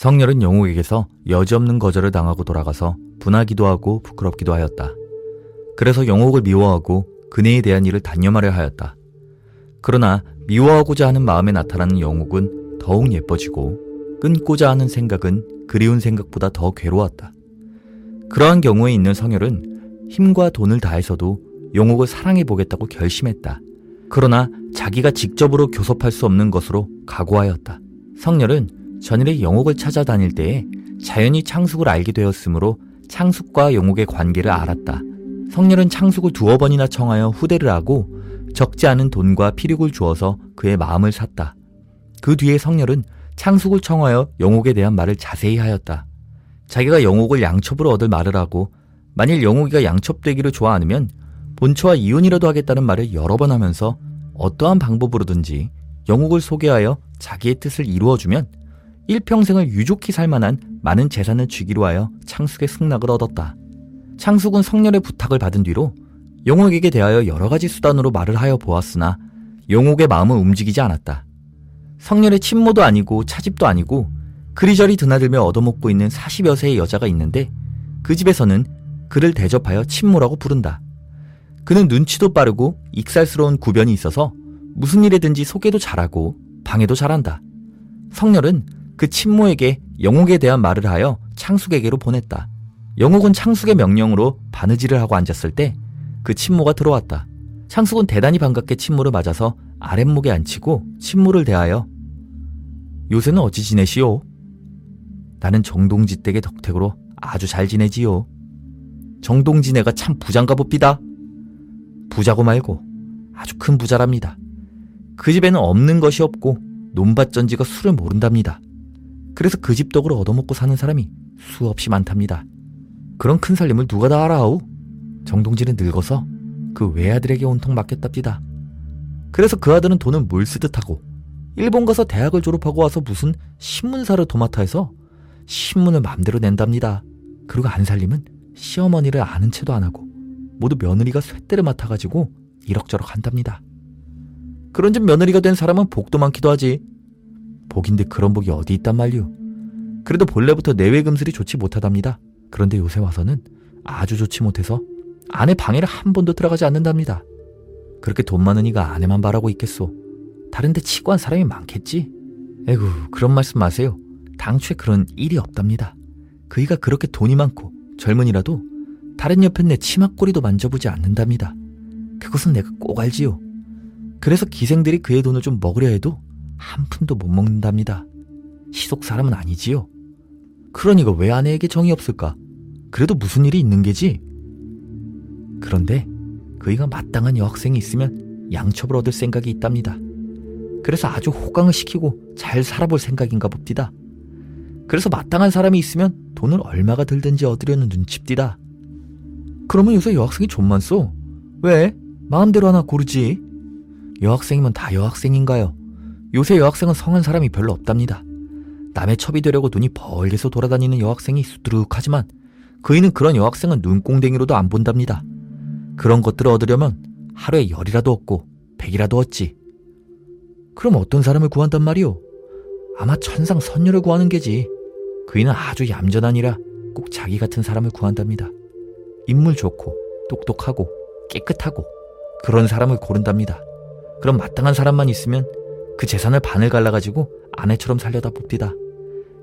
성렬은 영옥에게서 여지없는 거절을 당하고 돌아가서 분하기도 하고 부끄럽기도 하였다. 그래서 영옥을 미워하고 그네에 대한 일을 단념하려 하였다. 그러나 미워하고자 하는 마음에 나타나는 영옥은 더욱 예뻐지고 끊고자 하는 생각은 그리운 생각보다 더 괴로웠다. 그러한 경우에 있는 성혈은 힘과 돈을 다해서도 영옥을 사랑해 보겠다고 결심했다. 그러나 자기가 직접으로 교섭할 수 없는 것으로 각오하였다. 성렬은 전일에 영옥을 찾아다닐 때에 자연히 창숙을 알게 되었으므로 창숙과 영옥의 관계를 알았다. 성렬은 창숙을 두어 번이나 청하여 후대를 하고 적지 않은 돈과 피력을 주어서 그의 마음을 샀다. 그 뒤에 성렬은 창숙을 청하여 영옥에 대한 말을 자세히 하였다. 자기가 영옥을 양첩으로 얻을 말을 하고 만일 영옥이가 양첩되기를 좋아 않으면 본처와 이혼이라도 하겠다는 말을 여러 번 하면서 어떠한 방법으로든지 영옥을 소개하여 자기의 뜻을 이루어주면 일평생을 유족히 살 만한 많은 재산을 주기로 하여 창숙의 승낙을 얻었다. 창숙은 성렬의 부탁을 받은 뒤로 영옥에게 대하여 여러 가지 수단으로 말을 하여 보았으나 영옥의 마음은 움직이지 않았다. 성렬의 친모도 아니고 차집도 아니고 그리저리 드나들며 얻어먹고 있는 40여 세의 여자가 있는데 그 집에서는 그를 대접하여 친모라고 부른다. 그는 눈치도 빠르고 익살스러운 구변이 있어서 무슨 일에든지 소개도 잘하고 방해도 잘한다. 성렬은 그 친모에게 영옥에 대한 말을 하여 창숙에게로 보냈다. 영옥은 창숙의 명령으로 바느질을 하고 앉았을 때 그 친모가 들어왔다. 창숙은 대단히 반갑게 친모를 맞아서 아랫목에 앉히고 친모를 대하여 요새는 어찌 지내시오? 나는 정동지 댁의 덕택으로 아주 잘 지내지요. 정동지네가 참 부장가 봅디다. 부자고 말고 아주 큰 부자랍니다. 그 집에는 없는 것이 없고 논밭 전지가 술을 모른답니다. 그래서 그 집 덕으로 얻어먹고 사는 사람이 수없이 많답니다. 그런 큰 살림을 누가 다 알아오? 정동진은 늙어서 그 외아들에게 온통 맡겼답니다. 그래서 그 아들은 돈을 물 쓰듯 하고 일본 가서 대학을 졸업하고 와서 무슨 신문사를 도맡아 해서 신문을 맘대로 낸답니다. 그리고 안살림은 시어머니를 아는 채도 안 하고 모두 며느리가 쇳대를 맡아가지고 이럭저럭 한답니다. 그런즉 며느리가 된 사람은 복도 많기도 하지. 복인데 그런 복이 어디 있단 말이오. 그래도 본래부터 내외 금슬이 좋지 못하답니다. 그런데 요새 와서는 아주 좋지 못해서 아내 방에를 한 번도 들어가지 않는답니다. 그렇게 돈 많은 이가 아내만 바라고 있겠소. 다른데 치고 한 사람이 많겠지. 에구 그런 말씀 마세요. 당초에 그런 일이 없답니다. 그이가 그렇게 돈이 많고 젊은이라도 다른 옆에 내 치맛꼬리도 만져보지 않는답니다. 그것은 내가 꼭 알지요. 그래서 기생들이 그의 돈을 좀 먹으려 해도 한 푼도 못 먹는답니다. 시속 사람은 아니지요. 그러니까 왜 아내에게 정이 없을까? 그래도 무슨 일이 있는 게지? 그런데 그이가 마땅한 여학생이 있으면 양첩을 얻을 생각이 있답니다. 그래서 아주 호강을 시키고 잘 살아볼 생각인가 봅디다. 그래서 마땅한 사람이 있으면 돈을 얼마가 들든지 얻으려는 눈치입디다. 그러면 요새 여학생이 좀만 써. 왜? 마음대로 하나 고르지. 여학생이면 다 여학생인가요? 요새 여학생은 성한 사람이 별로 없답니다. 남의 첩이 되려고 눈이 벌게서 돌아다니는 여학생이 수두룩하지만 그이는 그런 여학생은 눈꽁댕이로도 안 본답니다. 그런 것들을 얻으려면 하루에 열이라도 얻고 백이라도 얻지. 그럼 어떤 사람을 구한단 말이오? 아마 천상 선녀를 구하는 게지. 그이는 아주 얌전하니라 꼭 자기 같은 사람을 구한답니다. 인물 좋고 똑똑하고 깨끗하고 그런 사람을 고른답니다. 그럼 마땅한 사람만 있으면 그 재산을 반을 갈라가지고 아내처럼 살려다 봅디다.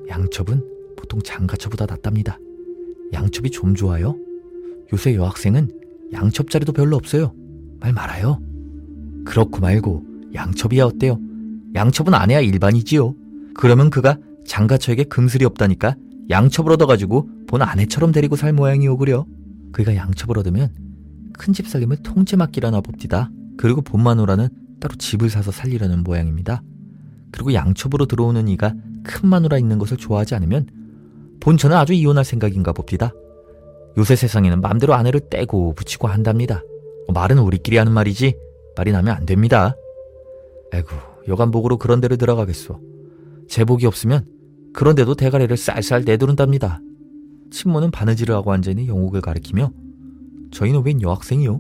양첩은 보통 장가처보다 낫답니다. 양첩이 좀 좋아요? 요새 여학생은 양첩 자리도 별로 없어요. 말 말아요. 그렇고 말고 양첩이야 어때요? 양첩은 아내야 일반이지요. 그러면 그가 장가처에게 금슬이 없다니까 양첩을 얻어가지고 본 아내처럼 데리고 살 모양이오 그려. 그가 양첩을 얻으면 큰 집 살림을 통째 맡기려나 봅디다. 그리고 본 마누라는 따로 집을 사서 살리려는 모양입니다. 그리고 양첩으로 들어오는 이가 큰 마누라 있는 것을 좋아하지 않으면 본처는 아주 이혼할 생각인가 봅디다. 요새 세상에는 맘대로 아내를 떼고 붙이고 한답니다. 말은 우리끼리 하는 말이지 말이 나면 안 됩니다. 에구 여간복으로 그런 데를 들어가겠소. 제복이 없으면 그런 데도 대가리를 쌀쌀 내두른답니다. 친모는 바느질을 하고 앉아있는 영옥을 가리키며 저희는 웬 여학생이요?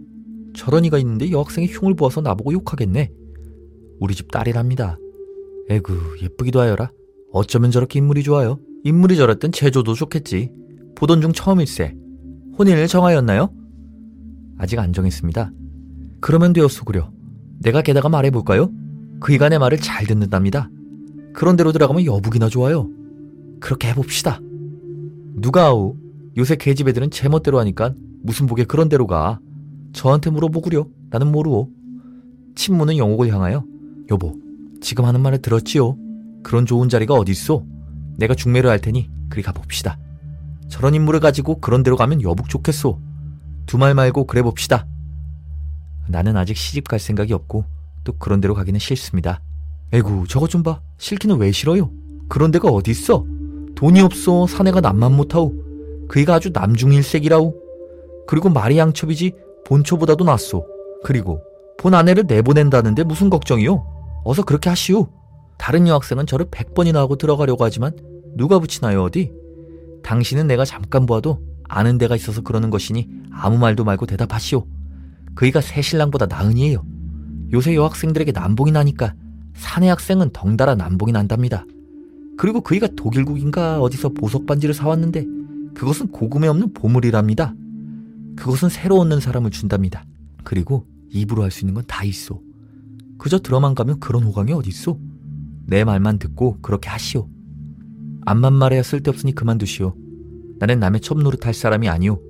저런 이가 있는데 여학생이 흉을 부어서 나보고 욕하겠네. 우리 집 딸이랍니다. 에구 예쁘기도 하여라. 어쩌면 저렇게 인물이 좋아요. 인물이 저랬던 제조도 좋겠지. 보던 중 처음일세. 혼인을 정하였나요? 아직 안 정했습니다. 그러면 되었소구려. 내가 게다가 말해볼까요? 그이가 내 말을 잘 듣는답니다. 그런 대로 들어가면 여북이나 좋아요. 그렇게 해봅시다. 누가 아우? 요새 개집 애들은 제멋대로 하니까 무슨 복에 그런 대로 가. 저한테 물어보구려. 나는 모르오. 친모는 영옥을 향하여 여보, 지금 하는 말을 들었지요? 그런 좋은 자리가 어딨소? 내가 중매를 할 테니 그리 가봅시다. 저런 인물을 가지고 그런 데로 가면 여북 좋겠소. 두 말 말고 그래 봅시다. 나는 아직 시집 갈 생각이 없고 또 그런 데로 가기는 싫습니다. 에구, 저것 좀 봐. 싫기는 왜 싫어요? 그런 데가 어디 있어? 돈이 없어. 사내가 남만 못하오. 그이가 아주 남중일색이라오. 그리고 말이 양첩이지 본초보다도 낫소. 그리고 본 아내를 내보낸다는데 무슨 걱정이요? 어서 그렇게 하시오. 다른 여학생은 저를 백번이나 하고 들어가려고 하지만 누가 붙이나요 어디? 당신은 내가 잠깐 보아도 아는 데가 있어서 그러는 것이니 아무 말도 말고 대답하시오. 그이가 새 신랑보다 나으니에요. 요새 여학생들에게 남봉이 나니까 사내 학생은 덩달아 남봉이 난답니다. 그리고 그이가 독일국인가 어디서 보석 반지를 사왔는데 그것은 고금에 없는 보물이랍니다. 그것은 새로 얻는 사람을 준답니다. 그리고 입으로 할 수 있는 건 다 있어. 그저 들어만 가면 그런 호강이 어딨어? 내 말만 듣고 그렇게 하시오. 암만 말해야 쓸데없으니 그만두시오. 나는 남의 첩 노릇 할 사람이 아니오.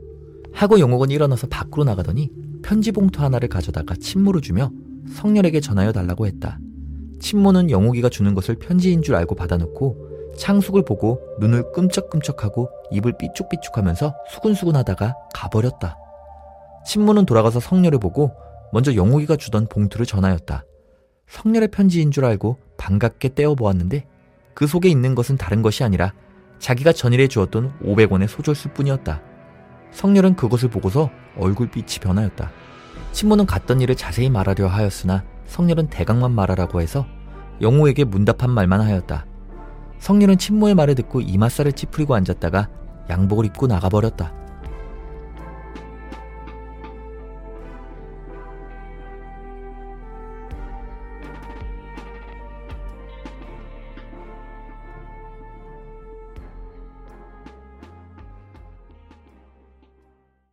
하고 영옥은 일어나서 밖으로 나가더니 편지 봉투 하나를 가져다가 친모를 주며 성렬에게 전하여 달라고 했다. 친모는 영옥이가 주는 것을 편지인 줄 알고 받아놓고 창숙을 보고 눈을 끔쩍끔쩍하고 입을 삐죽삐죽하면서 수근수근하다가 가버렸다. 친모는 돌아가서 성렬을 보고 먼저 영옥이가 주던 봉투를 전하였다. 성렬의 편지인 줄 알고 반갑게 떼어보았는데 그 속에 있는 것은 다른 것이 아니라 자기가 전일에 주었던 500원의 소절수 뿐이었다. 성렬은 그것을 보고서 얼굴빛이 변하였다. 친모는 갔던 일을 자세히 말하려 하였으나 성렬은 대강만 말하라고 해서 영호에게 문답한 말만 하였다. 성렬은 친모의 말을 듣고 이마살을 찌푸리고 앉았다가 양복을 입고 나가버렸다.